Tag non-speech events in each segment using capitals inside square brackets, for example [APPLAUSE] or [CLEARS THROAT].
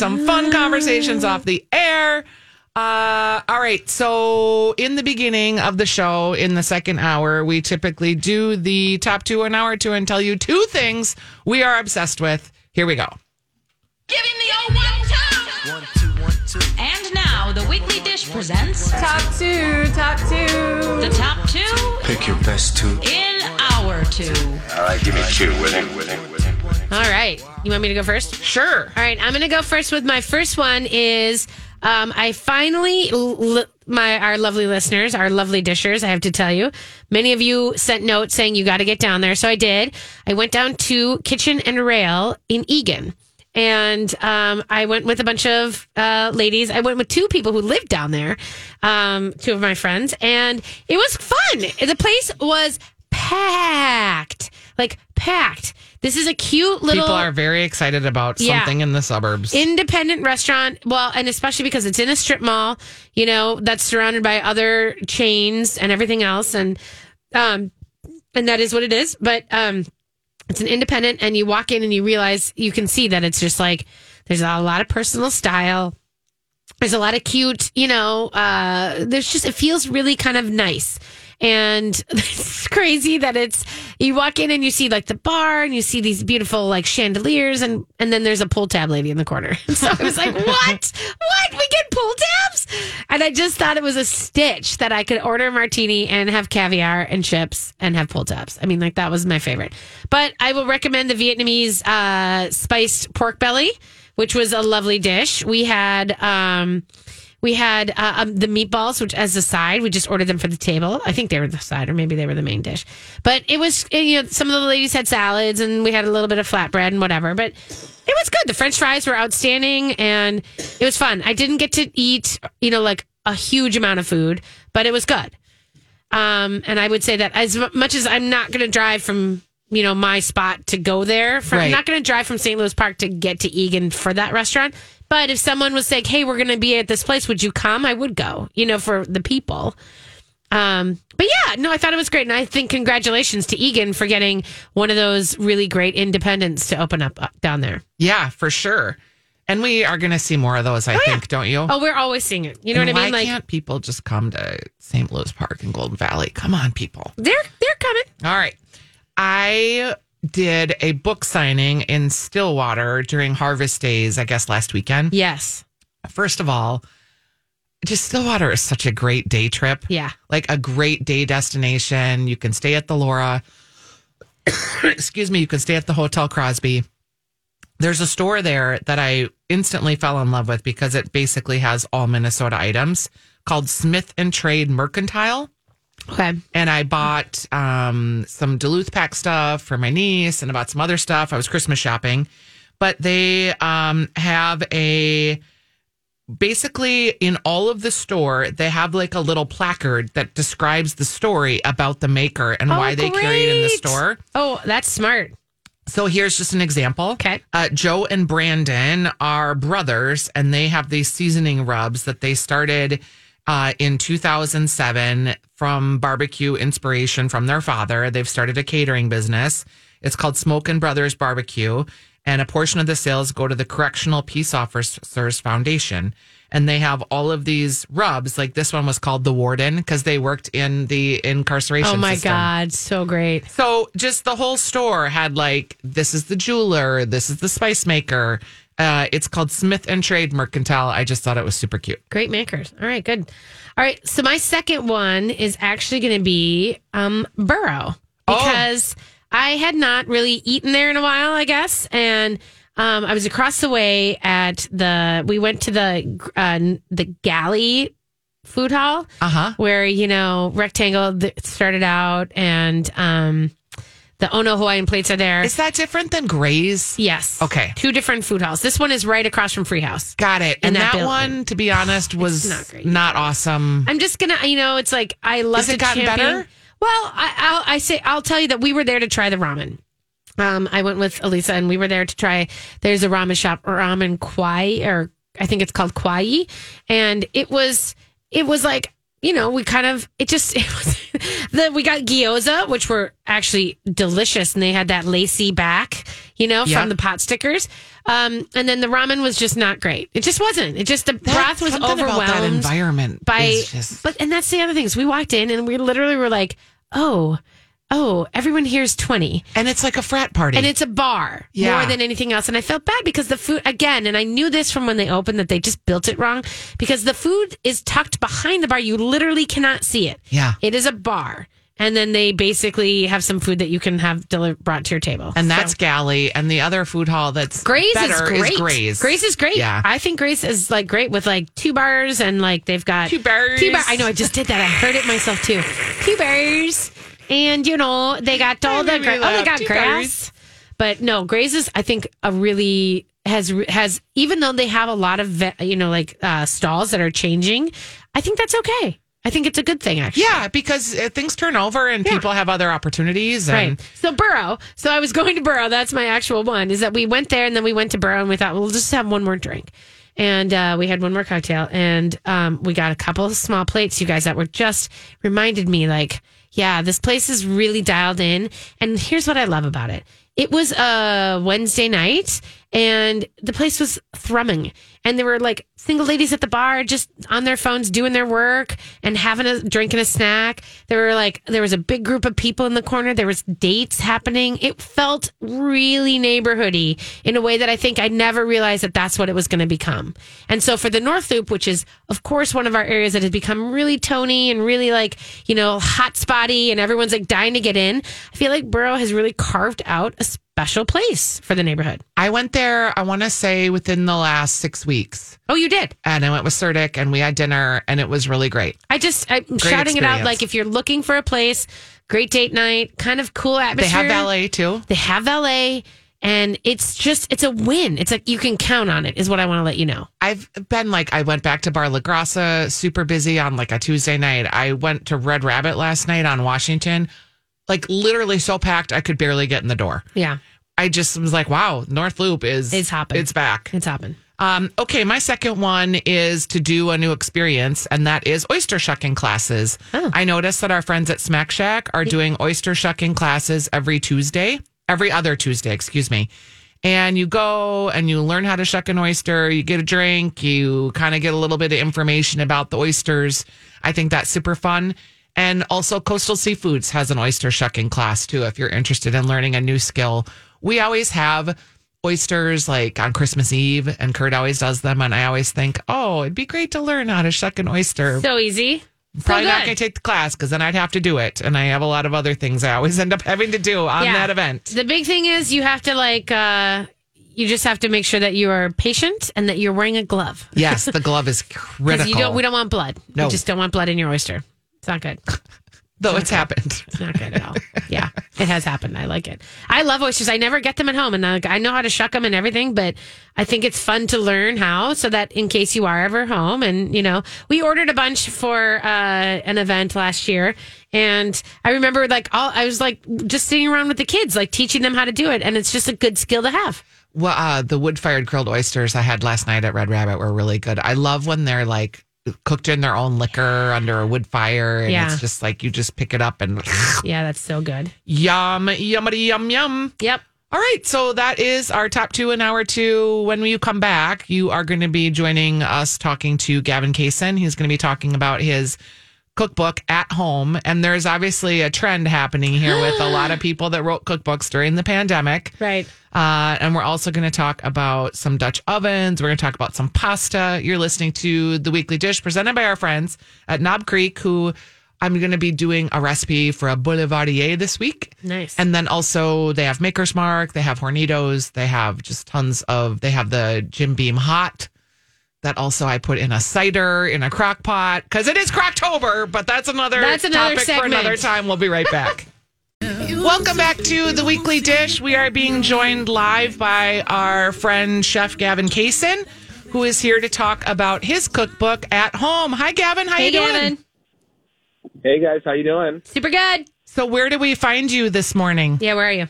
have been having some fun conversations off the air. Uh, all right. So, in the beginning of the show, in the second hour, we typically do the top two an hour two and tell you two things we are obsessed with. Here we go. Give him the old one two. One, two, one, two. And now the weekly dish presents Top two, top two. the top two Pick your best two. in our two. All right, give me two. Winning, winning, winning. All right. You want me to go first? Sure. All right. I'm going to go first with my first one is um, I finally, l- my our lovely listeners, our lovely dishers, I have to tell you, many of you sent notes saying you got to get down there. So I did. I went down to Kitchen and Rail in Eagan. And um, I went with a bunch of uh, ladies. I went with two people who lived down there, um, two of my friends, and it was fun. The place was packed, like packed. This is a cute little People are very excited about Yeah. something in the suburbs. independent restaurant. Well, and especially because it's in a strip mall, you know, that's surrounded by other chains and everything else. And, um, and that is what it is. But, um, it's an independent and you walk in and you realize you can see that it's just like there's a lot of personal style. There's a lot of cute, you know, uh, there's just, it feels really kind of nice. And [LAUGHS] it's crazy that it's, you walk in and you see like the bar and you see these beautiful like chandeliers and, and then there's a pull tab lady in the corner. [LAUGHS] So I was like, [LAUGHS] what? What? We get pull tabs? And I just thought it was a stitch that I could order a martini and have caviar and chips and have pull tabs. I mean, like that was my favorite. But I will recommend the Vietnamese uh, spiced pork belly, which was a lovely dish. We had, um, we had uh, um, the meatballs, which as a side, we just ordered them for the table. I think they were the side, or maybe they were the main dish. But it was, eh, you know, some of the ladies had salads, and we had a little bit of flatbread and whatever. But it was good. The French fries were outstanding, and it was fun. I didn't get to eat, you know, like a huge amount of food, but it was good. Um, and I would say that as much as I'm not going to drive from you know my spot to go there, from, I'm not going to drive from St. Louis Park to get to Eagan for that restaurant. But if someone was like, "Hey, we're going to be at this place, would you come?" I would go. You know, for the people. Um, but yeah, no, I thought it was great, and I think congratulations to Eagan for getting one of those really great independents to open up uh, down there. yeah, for sure. And we are going to see more of those, I think, don't you? Oh, we're always seeing it. You know And what I mean? Why Like can't people just come to St. Louis Park and Golden Valley? Come on, people. they're they're coming. All right. I did a book signing in Stillwater during Harvest Days, I guess last weekend. Yes. First of all, just Stillwater is such a great day trip. Yeah. Like a great day destination. You can stay at the Lora. [COUGHS] Excuse me. You can stay at the Hotel Crosby. There's a store there that I instantly fell in love with because it basically has all Minnesota items called Smith and Trade Mercantile Okay. and I bought um, some Duluth pack stuff for my niece and about some other stuff. I was Christmas shopping, but they um, have a basically in all of the store they have like a little placard that describes the story about the maker and why they carry it in the store. Oh, that's smart. So here's just an example. Okay. Uh, Joe and Brandon are brothers, and they have these seasoning rubs that they started uh, in 2007 from barbecue inspiration from their father. They've started a catering business. It's called Smokin' Brothers Barbecue, and a portion of the sales go to the Correctional Peace Officers Foundation. And they have all of these rubs. Like this one was called the Warden because they worked in the incarceration. Oh my system. God, so great. So just the whole store had like this is the jeweler, this is the spice maker. Uh, it's called Smith and Trade Mercantile. I just thought it was super cute. Great makers. All right, good. All right, so my second one is actually going to be um, Borough because I had not really eaten there in a while, I guess, and um, I was across the way at the. We went to the uh, the Galley Food Hall, Uh huh. where you know rectangle started out, and um, the Ono Hawaiian plates are there. Is that different than Graze? yes, Okay. two different food halls. This one is right across from Free House. Got it. And that that, one, to be honest, was not great. not, awesome. I'm just gonna, you know, it's like I love Has it gotten champion- better? Well, I, I'll, I say I'll tell you that we were there to try the ramen. Um, I went with Elisa and we were there to try. There's a ramen shop, ramen Kwai, or I think it's called Kwai, and it was it was like you know we kind of it just [LAUGHS] it was the we got gyoza, which were actually delicious, and they had that lacy back, you know, Yeah. from the pot stickers. Um, and then the ramen was just not great. It just wasn't. It just the broth was that overwhelmed environment by. just- But and that's the other thing is we walked in and we literally were like, oh, oh, everyone here's twenty. and it's like a frat party. And it's a bar Yeah. more than anything else. And I felt bad because the food, again, and I knew this from when they opened that they just built it wrong because the food is tucked behind the bar. You literally cannot see it. Yeah. It is a bar. And then they basically have some food that you can have deli- brought to your table. and that's So- Galley, and the other food hall that's Graze is great. Graze. Graze is great. Yeah. I think Graze is like great with like two bars and like they've got Two bars. Two bar. I know. I just did that. I heard it myself too. Two bars, and you know they got all the gra- oh they got grass. But no, Graze is I think a really has has even though they have a lot of ve- you know like uh, stalls that are changing, I think that's okay. I think it's a good thing actually. Yeah, because uh, things turn over and Yeah. people have other opportunities. And Right. So Borough. So I was going to Borough. That's my actual one. Is that we went there and then we went to Borough and we thought we'll just have one more drink, and uh, we had one more cocktail and um, we got a couple of small plates. You guys that were just reminded me like, yeah, this place is really dialed in. And here's what I love about it. It was a Wednesday night and the place was thrumming. And there were like single ladies at the bar just on their phones doing their work and having a drink and a snack. There were like, there was a big group of people in the corner. There was dates happening. It felt really neighborhoody in a way that I think I never realized that that's what it was going to become. And so for the North Loop, which is of course one of our areas that has become really tony and really like, you know, hot spotty and everyone's like dying to get in. I feel like Borough has really carved out a special place for the neighborhood. I went there, I want to say within the last six weeks. Oh, you did. And I went with Serdic and we had dinner and it was really great. I just I'm shouting it out like if you're looking for a place, great date night, kind of cool atmosphere. They have valet too. They have valet, and it's just it's a win. It's like you can count on it. Is what I want to let you know. I've been like, I went back to Bar La Grassa super busy on like a Tuesday night. I went to Red Rabbit last night on Washington, like literally so packed I could barely get in the door. Yeah, I just was like, wow, North Loop is It's hopping. It's back. it's happened. Um, okay, my second one is to do a new experience, and that is oyster shucking classes. Oh. I noticed that our friends at Smack Shack are doing oyster shucking classes every Tuesday, every other Tuesday, excuse me. And you go and you learn how to shuck an oyster, you get a drink, you kind of get a little bit of information about the oysters. I think that's super fun. And also, Coastal Seafoods has an oyster shucking class too, if you're interested in learning a new skill. We always have oysters like on Christmas Eve, and Kurt always does them. And I always think, oh, it'd be great to learn how to shuck an oyster. So easy. Probably so not going to take the class because then I'd have to do it. And I have a lot of other things I always [LAUGHS] end up having to do on Yeah. that event. The big thing is you have to like uh you just have to make sure that you are patient and that you're wearing a glove. Yes, the glove is [LAUGHS] critical. you don't we don't want blood. No. We just don't want blood in your oyster. It's not good. Though it's happened. It's not good at all. Yeah, [LAUGHS] it has happened. I like it. I love oysters. I never get them at home, and like, I know how to shuck them and everything. But I think it's fun to learn how, so that in case you are ever home, and you know, we ordered a bunch for uh, an event last year, and I remember like all I was like just sitting around with the kids, like teaching them how to do it, and it's just a good skill to have. Well, uh, the wood fired grilled oysters I had last night at Red Rabbit were really good. I love when they're like cooked in their own liquor under a wood fire. And Yeah. it's just like you just pick it up and [LAUGHS] Yeah, that's so good. yum, yummity, yum, yum. Yep. All right, so that is our top two in hour two. When you come back, you are going to be joining us talking to Gavin Kaysen. He's going to be talking about his cookbook at home. And there's obviously a trend happening here with a lot of [GASPS] people that wrote cookbooks during the pandemic. Right. Uh, and we're also going to talk about some Dutch ovens. We're going to talk about some pasta. You're listening to the weekly dish presented by our friends at Knob Creek, who I'm going to be doing a recipe for a boulevardier this week. Nice. And then also they have Maker's Mark, they have Hornitos, they have just tons of, they have the Jim Beam Hot that also I put in a cider in a crock pot because it is Crocktober, but that's another That's another topic for another time. We'll be right back. [LAUGHS] Welcome back to the weekly dish. We are being joined live by our friend Chef Gavin Kaysen, who is here to talk about his cookbook at home. Hi, Gavin. How Hey, you doing? Hey guys, how you doing? Super good. So, where did we find you this morning? Yeah, where are you?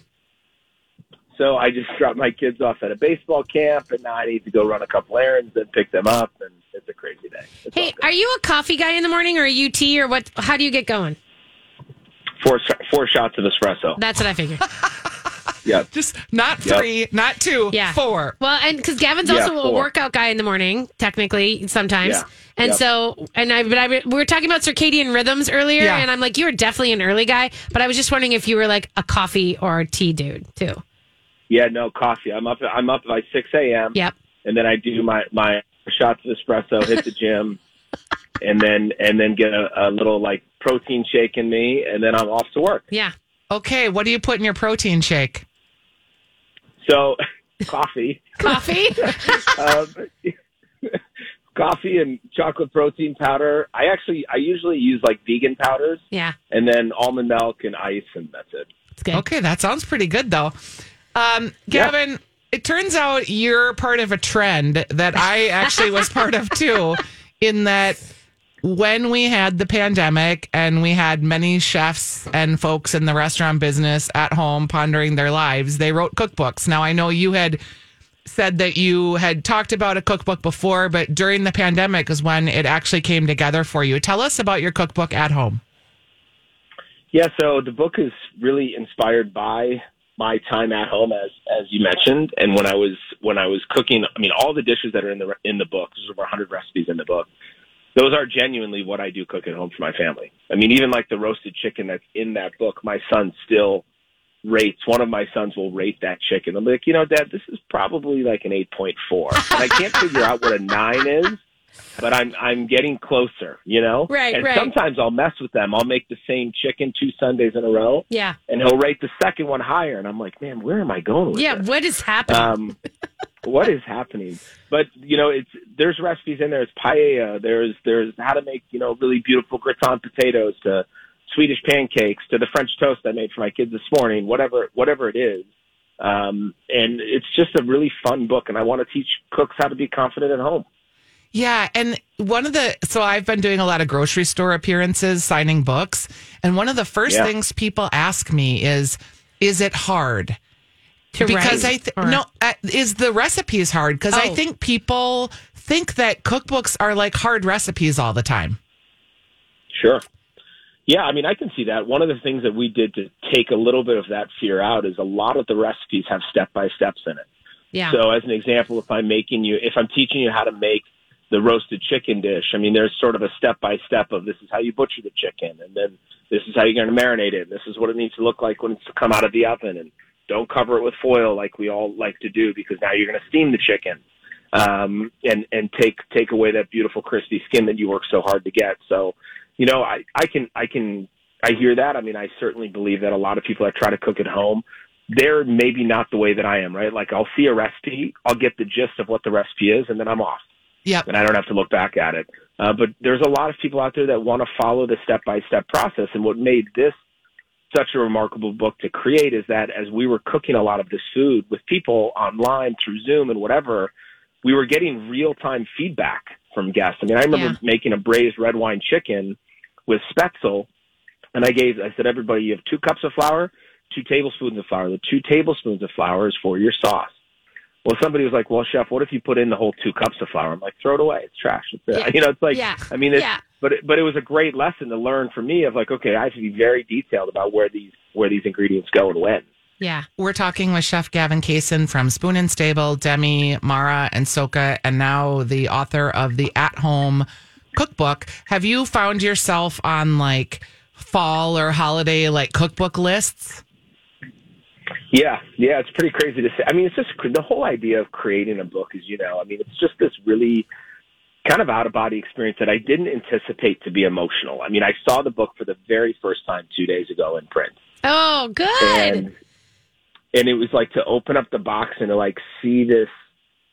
So I just dropped my kids off at a baseball camp, and now I need to go run a couple errands and pick them up, and it's a crazy day. It's Hey, good. are you a coffee guy in the morning or a UT or what? How do you get going? Four four shots of espresso. That's what I figured. [LAUGHS] Yeah. Just not Yep. three, not two, Yeah. four. Well, and because Gavin's Yeah, also a workout guy in the morning, technically sometimes, Yeah. and Yep. so and I but I we were talking about circadian rhythms earlier, Yeah. and I'm like, you were definitely an early guy, but I was just wondering if you were like a coffee or a tea dude too. Yeah, no coffee. I'm up. I'm up by six a.m. Yep. and then I do my my shots of espresso, hit the gym, [LAUGHS] and then and then get a, a little like protein shake in me, and then I'm off to work. Yeah. Okay, what do you put in your protein shake? So, [LAUGHS] coffee, Coffee. [LAUGHS] um, [LAUGHS] coffee, and chocolate protein powder. I actually I usually use like vegan powders, yeah. and then almond milk and ice, and that's it. It's good. Okay, that sounds pretty good though. Um, Yeah. Gavin, it turns out you're part of a trend that I actually was part of too, in that when we had the pandemic and we had many chefs and folks in the restaurant business at home pondering their lives, they wrote cookbooks. Now, I know you had said that you had talked about a cookbook before, but during the pandemic is when it actually came together for you. Tell us about your cookbook at home. Yeah, so the book is really inspired by my time at home, as as you mentioned, and when I was when I was cooking. I mean, all the dishes that are in the in the book. There's over 100 recipes in the book. Those are genuinely what I do cook at home for my family. I mean, even like the roasted chicken that's in that book, my son still rates. One of my sons will rate that chicken. I'm like, you know, Dad, this is probably like an 8.4, and I can't figure out what a nine is. But I'm I'm getting closer, you know. Right, and right. sometimes I'll mess with them. I'll make the same chicken two Sundays in a row, Yeah. and he'll rate the second one higher. And I'm like, man, where am I going with Yeah. this? What is happening? Um, what is happening? But you know, it's there's recipes in there. It's paella. There's there's how to make you know really beautiful gratin potatoes to Swedish pancakes to the French toast I made for my kids this morning. Whatever whatever it is. Um, and it's just a really fun book, and I want to teach cooks how to be confident at home. Yeah, and one of the so I've been doing a lot of grocery store appearances, signing books, and one of the first Yeah. things people ask me is, "Is it hard?" To Because write I th- or- no, uh, is the recipes hard? Because I Oh. think people think that cookbooks are like hard recipes all the time. Sure. Yeah, I mean, I can see that. One of the things that we did to take a little bit of that fear out is a lot of the recipes have step by steps in it. Yeah. So, as an example, if I'm making you, if I'm teaching you how to make the roasted chicken dish, I mean, there's sort of a step by step of this is how you butcher the chicken, and then this is how you're going to marinate it, and this is what it needs to look like when it's come out of the oven, and don't cover it with foil like we all like to do because now you're going to steam the chicken, um, and and take take away that beautiful crispy skin that you work so hard to get. So, you know, I I can I can I hear that. I mean, I certainly believe that a lot of people that try to cook at home they're maybe not the way that I am, right? Like I'll see a recipe, I'll get the gist of what the recipe is, and then I'm off, Yep. and I don't have to look back at it. Uh, but there's a lot of people out there that want to follow the step by step process, and what made this such a remarkable book to create is that as we were cooking a lot of this food with people online through Zoom and whatever, we were getting real time feedback from guests. I mean, I remember Yeah. making a braised red wine chicken with Spaetzle, and I gave I said everybody you have two cups of flour, two tablespoons of flour. The two tablespoons of flour is for your sauce. Well, somebody was like, "Well, chef, what if you put in the whole two cups of flour?" I'm like, "Throw it away. It's trash." It's, Yeah. [LAUGHS] You know, it's like, Yeah. I mean, it's, Yeah. But it, but it was a great lesson to learn for me of like, okay, I have to be very detailed about where these where these ingredients go and when. yeah. We're talking with Chef Gavin Kaysen from Spoon and Stable, Demi, Mara, and Socca, and now the author of the At Home Cookbook. Have you found yourself on like fall or holiday like cookbook lists? Yeah, yeah, it's pretty crazy to say. I mean, it's just the whole idea of creating a book, as you know. I mean, it's just this really kind of out of body experience that I didn't anticipate to be emotional. I mean, I saw the book for the very first time two days ago in print. Oh, good. and and it was like to open up the box and to like see this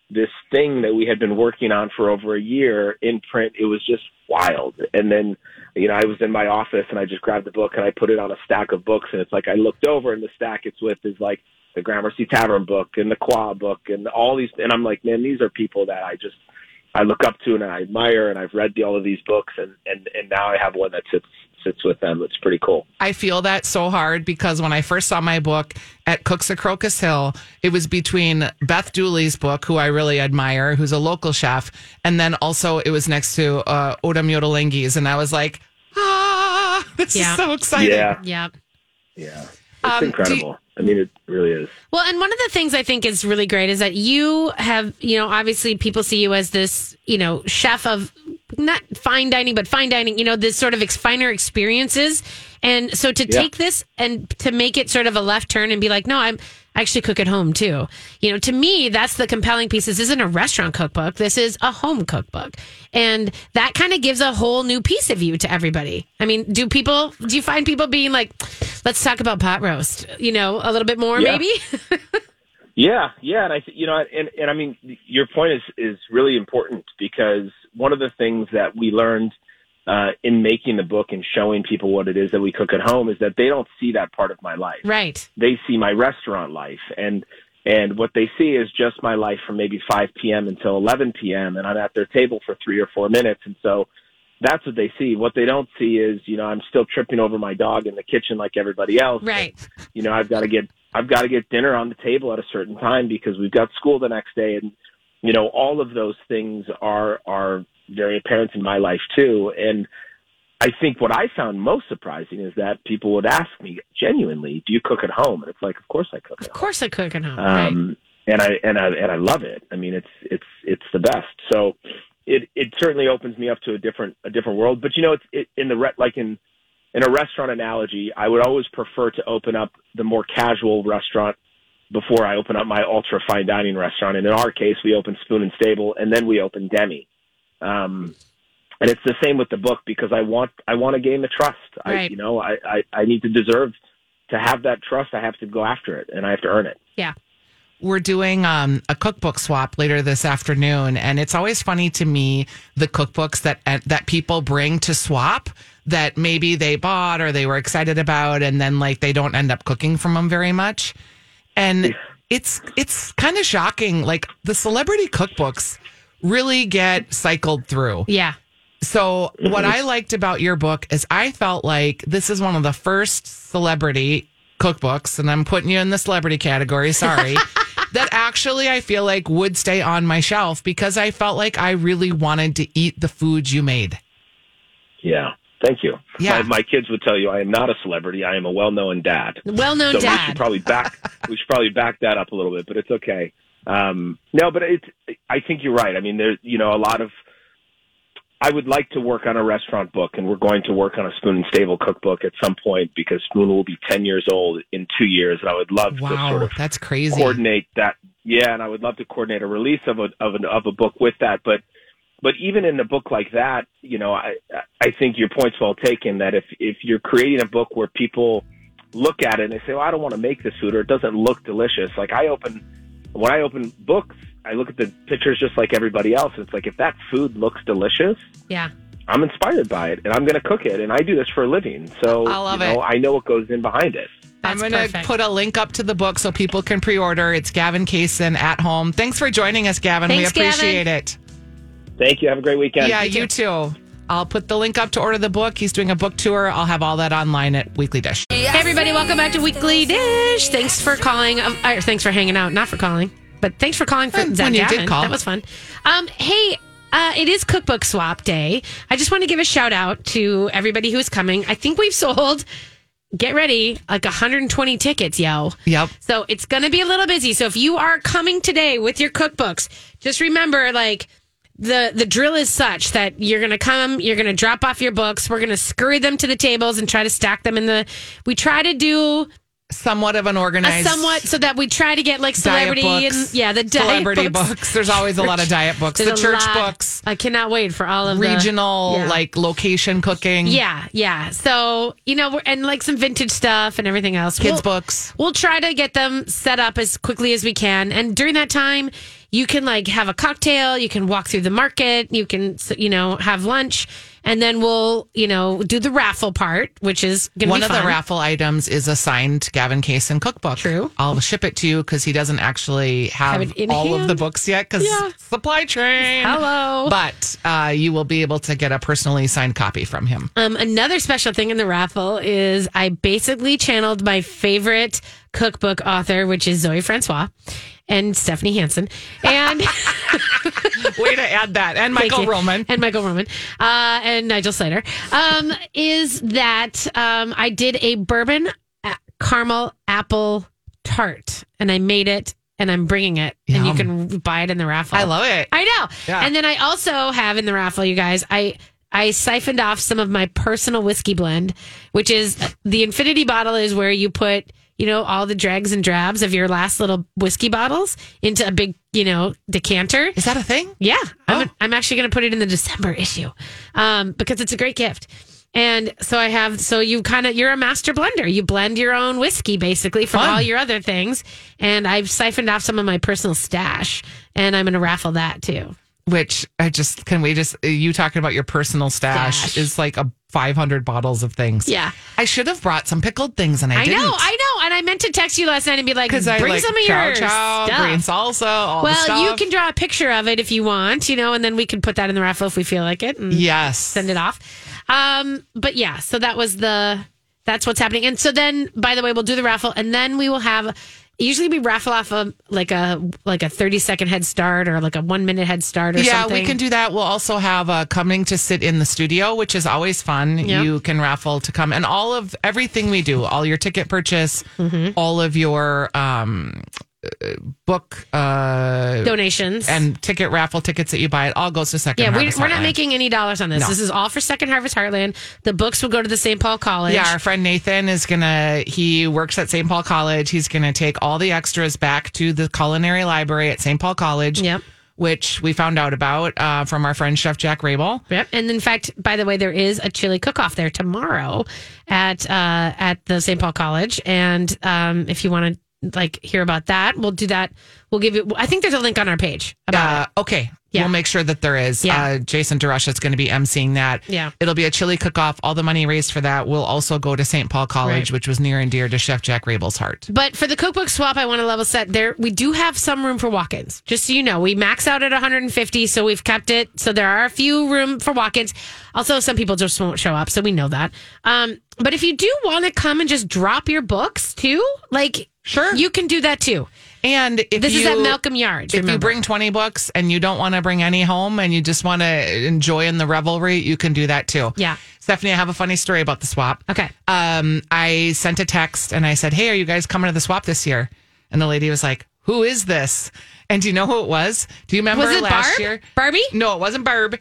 this thing that we had been working on for over a year in print it was just wild and then you know i was in my office and i just grabbed the book and i put it on a stack of books and it's like i looked over and the stack it's with is like the gramercy tavern book and the qua book and all these and i'm like man these are people that i just i look up to and i admire and i've read the, all of these books and and and now i have one that sits sits with them it's pretty cool I feel that so hard because when I first saw my book at Cooks of Crocus Hill, it was between Beth Dooley's book, who I really admire, who's a local chef, and then also it was next to uh, Yotam Ottolenghi's, and I was like, ah. [LAUGHS] This Yeah. is so exciting. Yeah, Yeah. yeah, it's Um, incredible. I mean, it really is. Well, and one of the things I think is really great is that you have, you know, obviously people see you as this, you know, chef of not fine dining, but fine dining, you know, this sort of ex- finer experiences. And so to Yeah. take this and to make it sort of a left turn and be like, no, I'm I actually cook at home too. You know, to me, that's the compelling piece. This isn't a restaurant cookbook. This is a home cookbook. And that kind of gives a whole new piece of you to everybody. I mean, do people, do you find people being like, let's talk about pot roast, you know, a little bit more Yeah. maybe? [LAUGHS] Yeah, yeah, and I, th- you know, and and I mean, your point is is really important because one of the things that we learned uh, in making the book and showing people what it is that we cook at home is that they don't see that part of my life. right. They see my restaurant life, and and what they see is just my life from maybe 5 p.m. until 11 p.m. and I'm at their table for three or four minutes, and so that's what they see. What they don't see is, you know, I'm still tripping over my dog in the kitchen like everybody else Right. you know, I've got to get I've got to get dinner on the table at a certain time because we've got school the next day, and you know, all of those things are are very apparent in my life too. And I think what I found most surprising is that people would ask me genuinely, "Do you cook at home?" And it's like, of course I cook at home. Of home. course I cook at home. right. Um, and I and I and I love it. I mean, it's it's it's the best. So it it certainly opens me up to a different a different world. But you know, it's it, in the re- like in in a restaurant analogy, I would always prefer to open up the more casual restaurant before I open up my ultra fine dining restaurant. And in our case, we open Spoon and Stable, and then we open Demi. Um, and it's the same with the book because I want I want to gain the trust. I Right. you know I, I I need to deserve to have that trust. I have to go after it, and I have to earn it. yeah. We're doing um, a cookbook swap later this afternoon, and it's always funny to me the cookbooks that uh, that people bring to swap that maybe they bought or they were excited about, and then like they don't end up cooking from them very much, and it's it's kind of shocking. Like the celebrity cookbooks really get cycled through. Yeah. So what I liked about your book is I felt like this is one of the first celebrity cookbooks, and I'm putting you in the celebrity category. Sorry. [LAUGHS] that actually I feel like would stay on my shelf because I felt like I really wanted to eat the food you made. Yeah. Thank you. Yeah. My, my kids would tell you I am not a celebrity. I am a well-known dad. Well known so we should probably back we should probably back that up a little bit, but it's okay. Um, no, but it's I think you're right. I mean, there's you know a lot of. I would like to work on a restaurant book, and we're going to work on a Spoon and Stable cookbook at some point because Spoon will be ten years old in two years, and I would love to sort of that's crazy. coordinate that. Yeah, and I would love to coordinate a release of a of, an, of a book with that. But but even in a book like that, you know, I I think your point's well taken. That if if you're creating a book where people look at it and they say, "Well, I don't want to make this food," or it doesn't look delicious. Like I open when I open books, I look at the pictures just like everybody else. It's like if that food looks delicious, yeah. I'm inspired by it, and I'm going to cook it, and I do this for a living. So I love you know, it. I know what goes in behind it. I'm going to put a link up to the book so people can pre-order. It's Gavin Kaysen at home. Thanks for joining us, Gavin. Thanks, we appreciate Gavin. it. Thank you. Have a great weekend. Yeah, you too. I'll put the link up to order the book. He's doing a book tour. I'll have all that online at Weekly Dish. Hey, everybody, welcome back to Weekly Dish. Thanks for calling. Um, uh, thanks for hanging out. Not for calling, but thanks for calling for When- Zach when you did call. That was fun. Um, hey, uh, it is cookbook swap day. I just want to give a shout out to everybody who is coming. I think we've [LAUGHS] sold. Get ready, like 120 tickets, yo. Yep. So it's going to be a little busy. So if you are coming today with your cookbooks, just remember like the the drill is such that you're going to come, you're going to drop off your books, we're going to scurry them to the tables and try to stack them in the we try to do Somewhat of an organized somewhat so that we try to get like celebrity books, and yeah, the diet celebrity books. books. There's always a lot of diet books. There's the church lot. books, I cannot wait for all of the- regional, Yeah. like location cooking. Yeah, yeah. So, you know, we're, and like some vintage stuff and everything else. Kids' We'll- books. We'll try to get them set up as quickly as we can. And during that time, you can like have a cocktail, you can walk through the market, you can, you know, have lunch, and then we'll, you know, do the raffle part, which is going to One be of the raffle items is a signed Gavin Kaysen cookbook. True. I'll ship it to you because he doesn't actually have, Have all of the books yet because Yeah. supply chain. Hello. But uh, you will be able to get a personally signed copy from him. Um, another special thing in the raffle is I basically channeled my favorite cookbook author, which is Zoe Francois. And Stephanie Hansen. And [LAUGHS] Way to add that. And Michael. Roman. and Michael Roman uh, and Nigel Slater um, is that um, I did a bourbon caramel apple tart and I made it and I'm bringing it and you can buy it in the raffle. I love it. I know. Yeah. And then I also have in the raffle, you guys, I I siphoned off some of my personal whiskey blend, which is the infinity bottle is where you put, you know, all the dregs and drabs of your last little whiskey bottles into a big, you know, decanter. Is that a thing? Yeah, I'm, Oh. I'm actually going to put it in the December issue um, because it's a great gift. And so I have, so you kind of, you're a master blender. You blend your own whiskey basically from Fun. all your other things. And I've siphoned off some of my personal stash and I'm going to raffle that too. Which I just, can we just, you talking about your personal stash, Stash. is like a 500 bottles of things. Yeah. I should have brought some pickled things and I, I didn't. know, I know. And I meant to text you last night and be like, bring I like some of chow your chow, stuff. green salsa, all the well, you can draw a picture of it if you want, you know, and then we can put that in the raffle if we feel like it. And Yes. send it off. Um, but yeah, so that was the that's what's happening. And so then, by the way, we'll do the raffle, and then we will have. Usually, we raffle off a like a like a thirty second head start or like a one minute head start or Yeah, something. we can do that. We'll also have uh, coming to sit in the studio, which is always fun. Yep. You can raffle to come, and all of everything we do, all your ticket purchase, Mm-hmm. all of your um, book uh, donations and ticket raffle tickets that you buy, it all goes to Second Yeah, we, Harvest we're not making any dollars on this. No. This is all for Second Harvest Heartland. The books will go to the St. Paul College. Yeah, our friend Nathan is gonna. He works at St. Paul College. He's gonna take all the extras back to the culinary library at St. Paul College. Yep. Which we found out about uh, from our friend Chef Jack Riebel. Yep. And in fact, by the way, there is a chili cook off there tomorrow at uh, at the St. Paul College. And um, if you want to like hear about that, we'll do that. We'll give you. I think there's a link on our page about Uh, okay. Yeah. We'll make sure that there is. Yeah. Uh, Jason DeRusha is going to be emceeing that. Yeah. It'll be a chili cook off. All the money raised for that will also go to St. Paul College, Right. which was near and dear to Chef Jack Riebel's heart. But for the cookbook swap, I want to level set there. We do have some room for walk-ins. Just so you know, we max out at 150, so we've kept it. So there are a few room for walk-ins. Also, some people just won't show up, so we know that. Um, but if you do want to come and just drop your books too, like Sure. you can do that too. And if This is at Malcolm Yards. If you bring 20 books and you don't want to bring any home and you just want to enjoy in the revelry, you can do that too. Yeah. Stephanie, I have a funny story about the swap. Okay. Um, I sent a text and I said, Hey, are you guys coming to the swap this year? And the lady was like, Who is this? And do you know who it was? Do you remember Was it last Barb? year? Barbie? No, it wasn't Barb.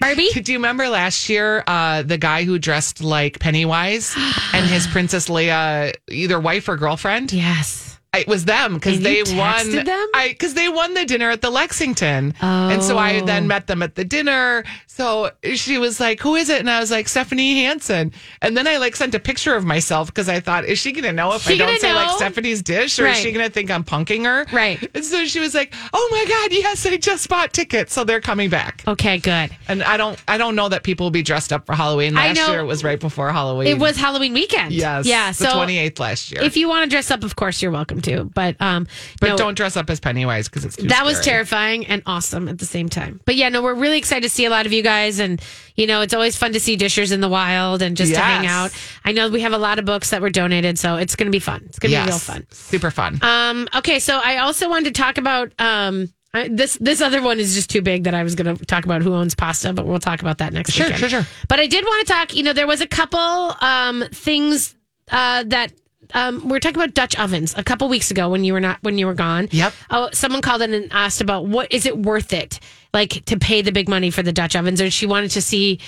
Barbie? [LAUGHS] do you remember last year uh, the guy who dressed like Pennywise and his [GASPS] Princess Leia either wife or girlfriend? Yes. It was them because they won. them? I because they won the dinner at the Lexington, and so I Oh. then met them at the dinner. So she was like, "Who is it?" And I was like, "Stephanie Hansen." And then I like sent a picture of myself because I thought, "Is she going to know if She I don't gonna say like? Stephanie's dish, or is she going to think I'm punking her?" Right. And so she was like, "Oh my god, yes, I just bought tickets, so they're coming back." Okay, good. And I don't, I don't know that people will be dressed up for Halloween. I Last know. year it was right before Halloween. It was Halloween weekend. yes, Yeah. the So 28th last year. if you want to dress up, of course, you're welcome to. But um, but no, don't dress up as Pennywise because it's too that was terrifying and awesome at the same time. But yeah, no, we're really excited to see a lot of you guys, and you know, it's always fun to see dishers in the wild and just to hang out. I know we have a lot of books that were donated, so it's going to be fun. It's going to Yes. be real fun. Super fun. Um, okay, so I also wanted to talk about um. I, this this other one is just too big that I was going to talk about who owns pasta, but we'll talk about that next Sure, weekend. sure, sure. But I did want to talk. You know, there was a couple um, things uh, that um, we were talking about Dutch ovens a couple weeks ago when you were not when you were gone. Yep. Oh, someone called in and asked about what is it worth it, like to pay the big money for the Dutch ovens, or she wanted to see.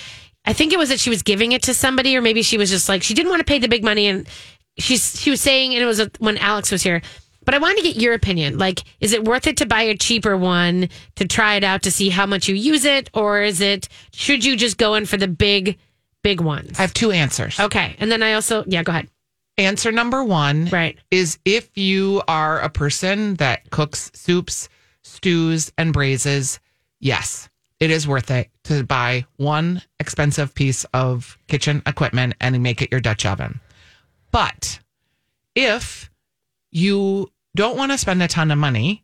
I think it was that she was giving it to somebody, or maybe she was just like she didn't want to pay the big money, and she's she was saying, and it was a, when Alex was here. But I wanted to get your opinion. Like, is it worth it to buy a cheaper one to try it out to see how much you use it, or is it should you just go in for the big, big ones? I have two answers. okay, and then I also yeah, go ahead. Answer number one Right. is if you are a person that cooks soups, stews, and braises, yes, it is worth it to buy one expensive piece of kitchen equipment and make it your Dutch oven. But if you don't want to spend a ton of money,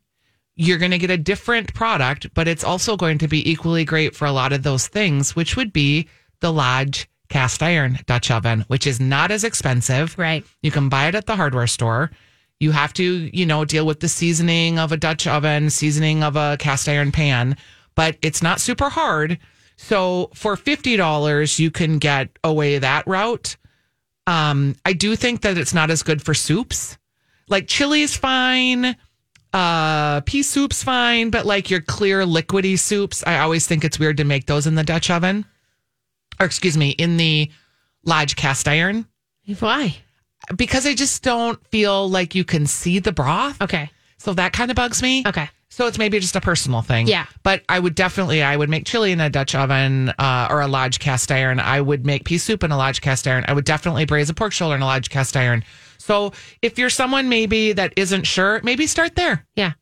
you're going to get a different product, but it's also going to be equally great for a lot of those things, which would be the Lodge cast iron Dutch oven, which is not as expensive. Right. You can buy it at the hardware store. You have to, you know, deal with the seasoning of a Dutch oven, seasoning of a cast iron pan, but it's not super hard. So for $50, you can get away that route. Um, I do think that it's not as good for soups. Like chili is fine. Uh, pea soup's fine, but like your clear liquidy soups, I always think it's weird to make those in the Dutch oven. Or excuse me, in the Lodge cast iron Why? because I just don't feel like you can see the broth. Okay. So that kind of bugs me. Okay. So it's maybe just a personal thing. Yeah. But I would definitely, I would make chili in a Dutch oven uh, or a Lodge cast iron. I would make pea soup in a Lodge cast iron. I would definitely braise a pork shoulder in a Lodge cast iron. So if you're someone maybe that isn't sure, maybe start there. Yeah.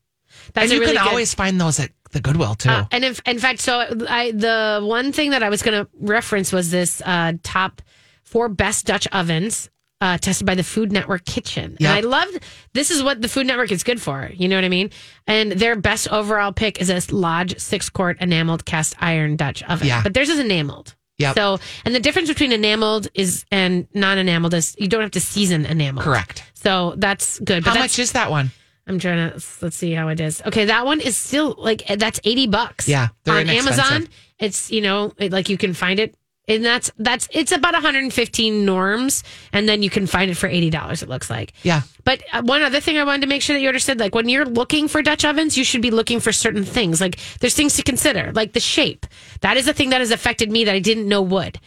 That's and you really can good- always find those at the Goodwill too. Uh, and if, in fact, so I the one thing that I was going to reference was this uh, top four best Dutch ovens uh, tested by the Food Network Kitchen. Yep. And I love this is what the Food Network is good for. You know what I mean? And their best overall pick is this Lodge six quart enameled cast iron Dutch oven. Yeah. But theirs is enameled. Yeah. So, and the difference between enameled is and non-enameled is you don't have to season enameled. Correct. So that's good. But How that's- much is that one? I'm trying to let's see how it is. Okay, that one is still like that's eighty bucks. Yeah, they're on Amazon. It's you know it, like you can find it, and that's that's it's about 115 norms, and then you can find it for eighty dollars. It looks like. Yeah. But uh, one other thing I wanted to make sure that you understood, like when you're looking for Dutch ovens, you should be looking for certain things. Like there's things to consider, like the shape. That is a thing that has affected me that I didn't know would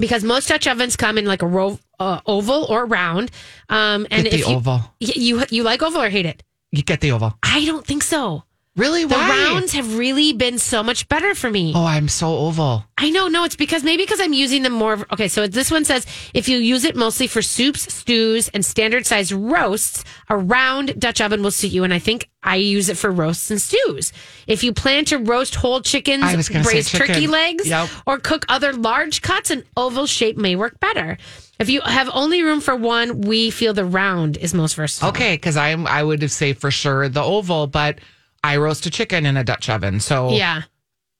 because most Dutch ovens come in like a ro- uh, oval or round. Um, and Get the if you, oval. Y- you you like oval or hate it? You get the oval. I don't think so. Really? The Why? rounds have really been so much better for me. Oh, I'm so oval. I know, no, it's because maybe because I'm using them more. Okay, so this one says if you use it mostly for soups, stews, and standard size roasts, a round Dutch oven will suit you. And I think I use it for roasts and stews. If you plan to roast whole chickens, braise turkey legs, Yep. or cook other large cuts, an oval shape may work better. If you have only room for one, we feel the round is most versatile. Okay, because I'm I would have say for sure the oval, but I roast a chicken in a Dutch oven. So Yeah.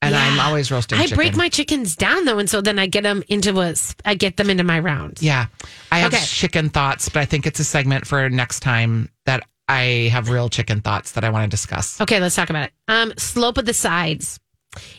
and I'm always roasting. I chicken. break my chickens down though, and so then I get them into a. I get them into my rounds. Yeah. I have Okay. chicken thoughts, but I think it's a segment for next time that I have real chicken thoughts that I want to discuss. Okay, let's talk about it. Um, slope of the sides.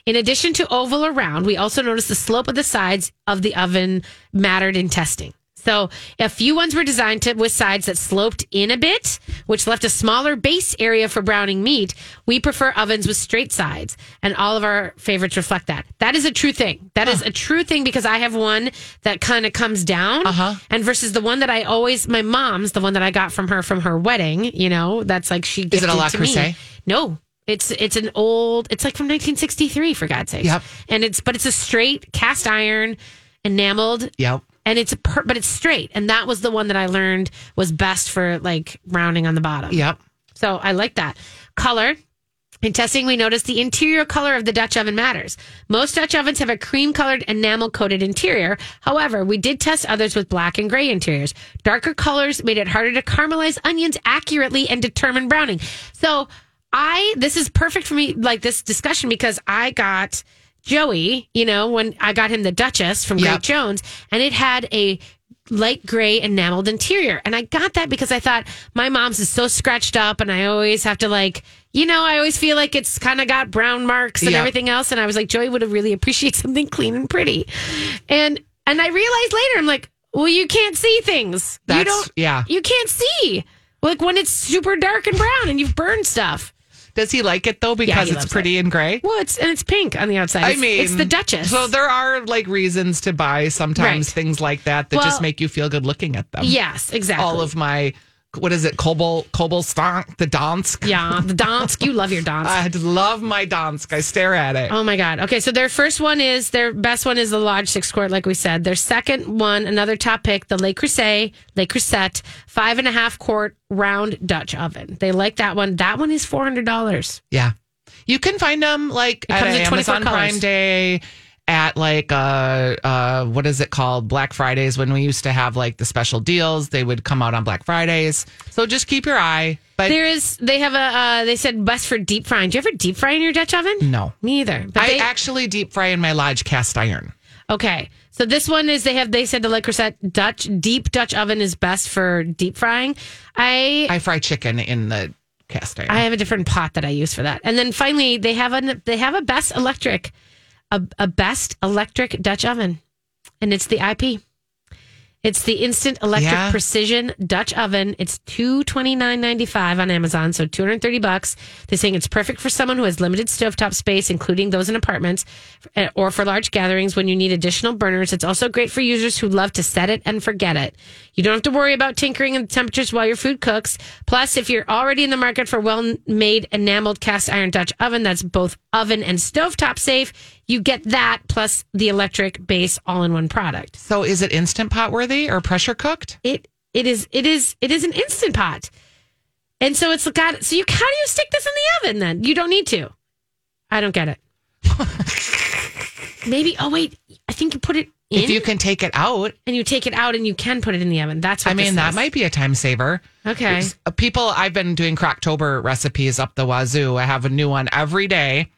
In addition to oval or round, we also noticed the slope of the sides of the oven mattered in testing. So a few ones were designed to, with sides that sloped in a bit, which left a smaller base area for browning meat. We prefer ovens with straight sides, and all of our favorites reflect that. That is a true thing. That is a true thing because I have one that kind of comes down, Uh-huh. and versus the one that I always, my mom's, the one that I got from her from her wedding. You know, that's like she Is it a La to me. No, it's it's an old. It's like from 1963 for God's sake. Yep. And it's but it's a straight cast iron, enameled, Yep. And it's a per, but it's straight. And that was the one that I learned was best for like rounding on the bottom. Yep. So I like that color. In testing, we noticed the interior color of the Dutch oven matters. Most Dutch ovens have a cream colored enamel coated interior. However, we did test others with black and gray interiors. Darker colors made it harder to caramelize onions accurately and determine browning. So I, this is perfect for me, like this discussion, because I got Joey, you know, when I got him the Dutchess from Great Jones, and it had a light gray enameled interior. And I got that because I thought my mom's is so scratched up and I always have to like, you know, I always feel like it's kind of got brown marks and Yeah. everything else. And I was like, Joey would have really appreciate [LAUGHS] something clean and pretty. And and I realized later, I'm like, well, you can't see things. you That's- don't yeah. You can't see. Like when it's super dark and brown and you've burned stuff. Does he like it though because he it's pretty and gray? Well, it's and it's pink on the outside. I mean, it's the Dutchess. So there are like reasons to buy sometimes Right. things like that that Well- just make you feel good looking at them. yes, exactly. All of my what is it? Kobel Kobenstyle, the Dansk. yeah, the Dansk. You love your Dansk. I love my Dansk. I stare at it. Oh my God. Okay. So their first one is their best one is the Lodge six quart, like we said. Their second one, another top pick, the Le Creuset, Le Creuset, five and a half quart round Dutch oven. They like that one. That one is $400. Yeah. You can find them like at comes in 24 Amazon colors. Prime Day at like uh uh what is it called Black Fridays when we used to have like the special deals they would come out on Black Fridays so just keep your eye but There is, they have a, uh, they said best for deep frying. Do you ever deep fry in your Dutch oven? no Me either. But I they, actually deep fry in my Lodge cast iron Okay. So this one is they have they said the Le Creuset Dutch deep Dutch oven is best for deep frying. I I fry chicken in the cast iron. I have a different pot that I use for that. And then finally they have a they have a best electric a, a best electric Dutch oven. And it's the IP. It's the instant electric Yeah. precision Dutch oven. It's two twenty nine ninety five on Amazon, so two hundred thirty bucks. They're saying it's perfect for someone who has limited stovetop space, including those in apartments, eh, or for large gatherings when you need additional burners. It's also great for users who love to set it and forget it. You don't have to worry about tinkering in the temperatures while your food cooks. Plus, if you're already in the market for well-made enameled cast iron Dutch oven that's both oven and stovetop safe, you get that plus the electric base all-in-one product. so is it instant pot worthy or pressure cooked? It it is it is it is an instant pot. And so it's got so you how do you stick this in the oven then? You don't need to. I don't get it. [LAUGHS] Maybe oh wait, I think you put it in If you can take it out, and you take it out and you can put it in the oven. That's what I mean that might be a time saver. Okay. Uh, People, I've been doing Crocktober recipes up the wazoo. I have a new one every day.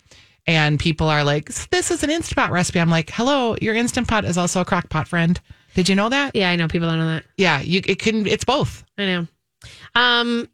And people are like, this is an Instant Pot recipe. I'm like, hello, your Instant Pot is also a crock pot friend. Did you know that? Yeah, I know people don't know that. Yeah, you it can it's both. I know. Um,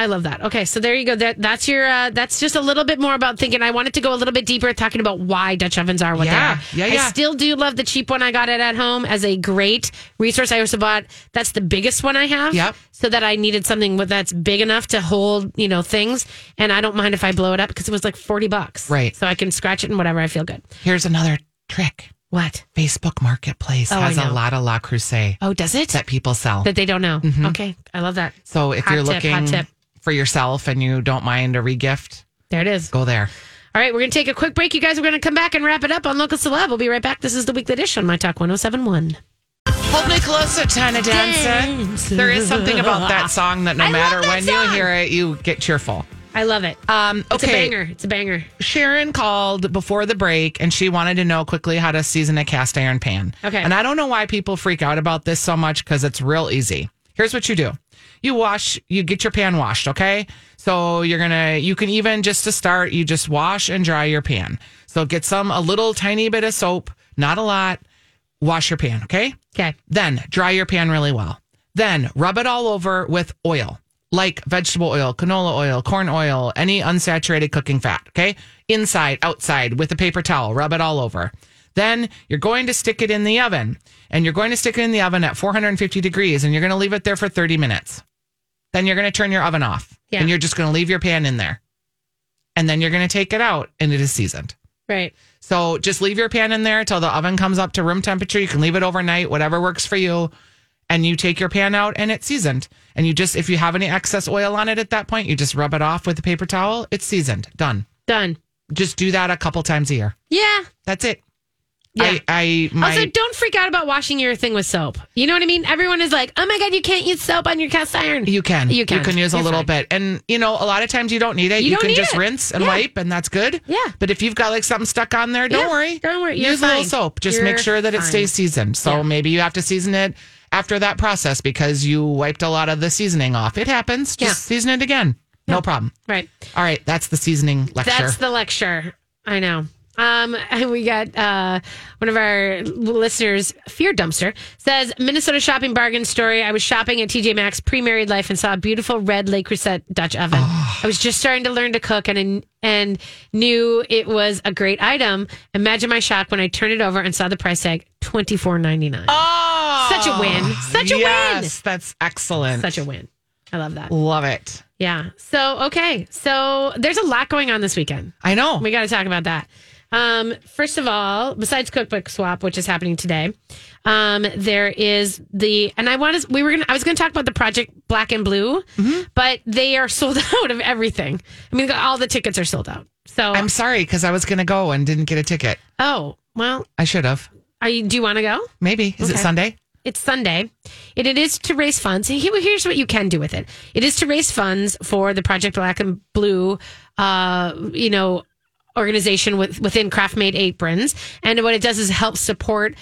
I love that. Okay, so there you go. That that's your. Uh, that's just a little bit more about thinking. I wanted to go a little bit deeper, talking about why Dutch ovens are what Yeah, they are. yeah, yeah. I still do love the cheap one I got it at home as a great resource. I also bought. That's the biggest one I have. Yep. So that I needed something with that's big enough to hold you know things, and I don't mind if I blow it up because it was like forty bucks. Right. So I can scratch it and whatever. I feel good. Here's another trick. What? Facebook Marketplace Oh, has a lot of Le Creuset Oh, does it? that people sell. that they don't know. Okay, I love that. so if Hot you're tip, hot looking tip. For yourself and you don't mind a regift, There it is. go there. All right, we're going to take a quick break, you guys. We're going to come back and wrap it up on Local Celeb. We'll be right back. This is the weekly edition on My Talk 1071. Hold me closer, Tiny Dancer. There is something about that song that no I matter that when song. you hear it, you get cheerful. I love it. Um, It's a banger. It's a banger. Sharon called before the break and she wanted to know quickly how to season a cast iron pan. Okay. And I don't know why people freak out about this so much because it's real easy. Here's what you do you wash, you get your pan washed, okay? So you're gonna, you can even just to start, you just wash and dry your pan. So get some, a little tiny bit of soap, not a lot, wash your pan, okay? Okay. Then dry your pan really well. Then rub it all over with oil, like vegetable oil, canola oil, corn oil, any unsaturated cooking fat. Okay. Inside, outside with a paper towel, rub it all over. Then you're going to stick it in the oven and you're going to stick it in the oven at 450 degrees and you're going to leave it there for 30 minutes. Then you're going to turn your oven off Yeah. and you're just going to leave your pan in there. And then you're going to take it out and it is seasoned. Right. So just leave your pan in there till the oven comes up to room temperature. You can leave it overnight, whatever works for you. And you take your pan out and it's seasoned. And you just, if you have any excess oil on it at that point, you just rub it off with a paper towel. It's seasoned. Done. Done. Just do that a couple times a year. Yeah. That's it. Yeah. I, I, my, also, don't freak out about washing your thing with soap. You know what I mean? Everyone is like, oh my God, you can't use soap on your cast iron. you can. You can. You can use a You're little fine. bit. And, you know, a lot of times you don't need it. You You, can just it. rinse and Yeah. wipe, and that's good. Yeah. But if you've got like something stuck on there, don't Yeah. worry. Don't worry. You're Use a little soap. Just You're make sure that it fine. stays seasoned. So maybe you have to season it after that process because you wiped a lot of the seasoning off. It happens. Just Yeah. season it again. No problem. Right. All right. That's the seasoning lecture. That's the lecture. I know. Um, and we got uh, one of our listeners, Fear Dumpster, says Minnesota shopping bargain story. I was shopping at TJ Maxx pre-married life and saw a beautiful red Le Creuset Dutch oven. I was just starting to learn to cook and and knew it was a great item. Imagine my shock when I turned it over and saw the price tag twenty four ninety nine. oh, Such a win. Such a win. yes, That's excellent. Such a win. I love that. Love it. Yeah. So okay. So there's a lot going on this weekend. I know. We got to talk about that. Um, first of all, besides cookbook swap, which is happening today, um, there is the and I want to. We were gonna. I was to talk about the project Black and Blue, Mm-hmm. but they are [LAUGHS] sold out of everything. I mean, all the tickets are sold out. So, I'm sorry because I was to go and didn't get a ticket. oh well. I should have. Are you? Do you want to go? Maybe. Is it Sunday? It's Sunday, and it is to raise funds. Here's what you can do with it: it is to raise funds for the Project Black and Blue, uh, you know, organization with, within Craft Made Aprons. And what it does is help support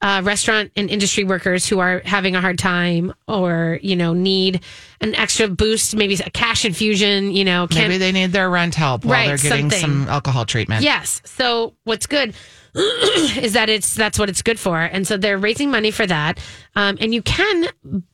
uh, restaurant and industry workers who are having a hard time or you know need an extra boost, maybe a cash infusion. You know, Maybe they need their rent help while Right, they're getting something. some alcohol treatment. Yes. So what's good [CLEARS THROAT] is that it's that's what it's good for, and so they're raising money for that. Um, and you can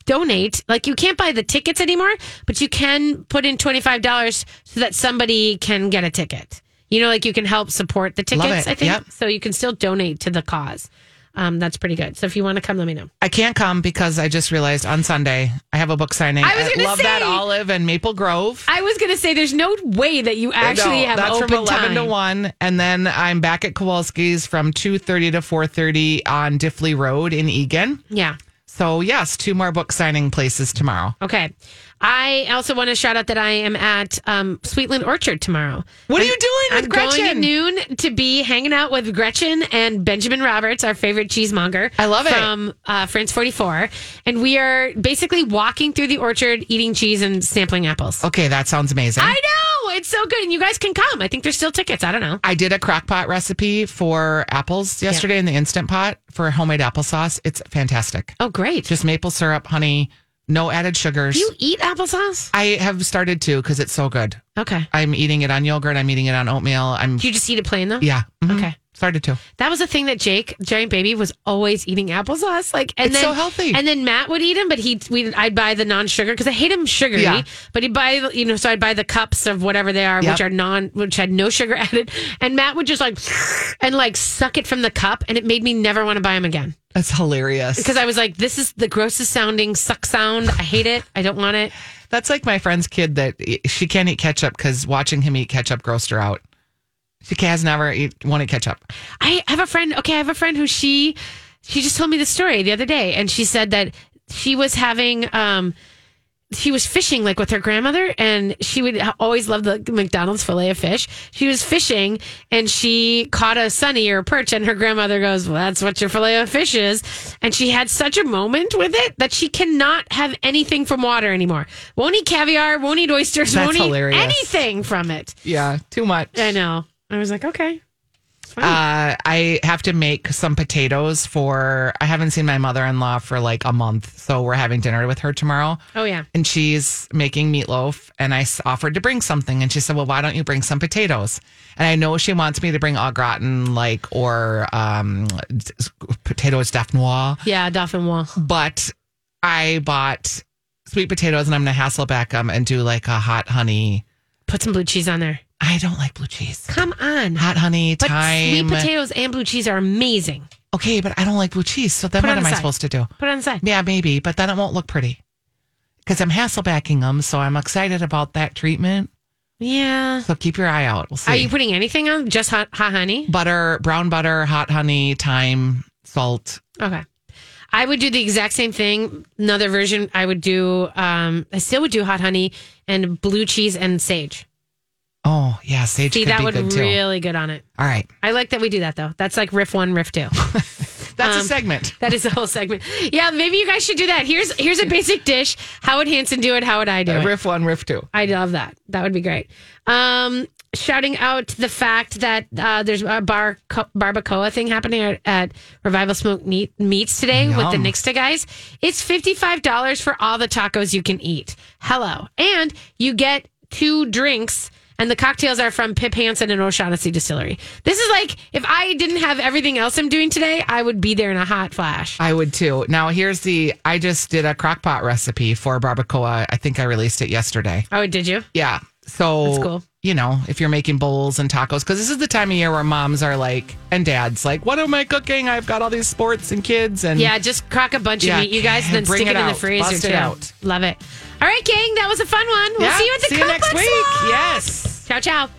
donate, like you can't buy the tickets anymore, but you can put in twenty five dollars so that somebody can get a ticket. You know, like you can help support the tickets. I think Yep. so. You can still donate to the cause. Um, that's pretty good. So if you want to come, let me know. I can't come because I just realized on Sunday I have a book signing. I was gonna Love That Olive and Maple Grove. I was gonna say, there's no way that you actually No, have that's open from 11 time. to 1 and then i'm back at kowalski's from 2.30 to 4.30 on diffley road in Eagan Yeah. so yes two more book signing places tomorrow Okay. I also want to shout out that I am at um, Sweetland Orchard tomorrow. What are you doing with I'm going Gretchen? at noon to be hanging out with Gretchen and Benjamin Roberts, our favorite cheesemonger. I love it. From uh, France 44. And we are basically walking through the orchard, eating cheese and sampling apples. okay that sounds amazing I know. It's so good. And you guys can come. I think there's still tickets. I don't know. I did a crock pot recipe for apples yesterday in the instant pot for homemade applesauce. It's fantastic. Oh, great. Just maple syrup, honey, no added sugars. You eat applesauce? I have started to because it's so good. Okay. I'm eating it on yogurt. I'm eating it on oatmeal. I'm you just eat it plain though? yeah. mhm. Okay. Started to. That was a thing that Jake, giant baby, was always eating applesauce. Like, and It's then so healthy. And then Matt would eat them, but he, we, I'd buy the non-sugar because I hate him sugary. Yeah. But he'd buy, you know, so I'd buy the cups of whatever they are, Yep. which are non, which had no sugar [LAUGHS] added. And Matt would just like, and like suck it from the cup, and it made me never want to buy them again That's hilarious. because I was like, this is the grossest sounding suck sound. I hate it. I don't want it. That's like my friend's kid that she can't eat ketchup because watching him eat ketchup grossed her out. She has never eat, wanted ketchup. I have a friend. Okay, I have a friend who she she just told me the story the other day, and she said that she was having um she was fishing like with her grandmother, and she would always love the McDonald's fillet of fish. She was fishing, and she caught a sunny or a perch, and her grandmother goes, "Well, that's what your fillet of fish is." And she had such a moment with it that she cannot have anything from water anymore. Won't eat caviar. Won't eat oysters. That's won't hilarious. eat anything from it. Yeah, too much. I know. I was like, okay. Uh, I have to make some potatoes for. I haven't seen my mother in law for like a month, so we're having dinner with her tomorrow. oh yeah. And she's making meatloaf, and I offered to bring something, and she said, "Well, why don't you bring some potatoes?" And I know she wants me to bring au gratin, like or um, potatoes dauphinoise. Yeah, dauphinoise. but I bought sweet potatoes and I'm going to Hasselback them and do like a hot honey. Put some blue cheese on there. I don't like blue cheese. Come on. Hot honey, But thyme. sweet potatoes and blue cheese are amazing. Okay, but I don't like blue cheese. So then Put it what on am the I side. supposed to do? Put it on the side. Yeah, maybe, but then it won't look pretty. Because I'm Hasselbacking them, so I'm excited about that treatment. Yeah. So keep your eye out. We'll see. Are you putting anything on? Just hot, hot honey? butter, brown butter, hot honey, thyme, salt. Okay. I would do the exact same thing. Another version, I would do, um, I still would do hot honey and blue cheese and sage. Oh, yeah, sage See, could that be would good too. really good on it. All right. I like that we do that though. That's like riff one, riff two. [LAUGHS] That's Um, a segment. That is a whole segment. Yeah, maybe you guys should do that. Here's here's a basic dish. How would Hansen do it? How would I do it? riff one, riff two. I love that. That would be great. Um, shouting out the fact that uh, there's a bar barbacoa thing happening at, at Revival Smoke Meat, Meats today with the Yum. Nixta guys. It's fifty five dollars for all the tacos you can eat. Hello, and you get two drinks. And the cocktails are from Pip Hanson and O'Shaughnessy Distillery. This is like if I didn't have everything else I'm doing today, I would be there in a hot flash. I would too. Now here's the I just did a crock pot recipe for barbacoa. I think I released it yesterday. Oh, did you? Yeah. So cool. you know, if you're making bowls and tacos, because this is the time of year where moms are like and dads like, What am I cooking? I've got all these sports and kids and Yeah, just crack a bunch Yeah, of meat, you guys, and then stick it, in the freezer Bust it too. out. Love it. All right, gang, that was a fun one. We'll Yeah, see you at the see you next week. Yes. Ciao, ciao.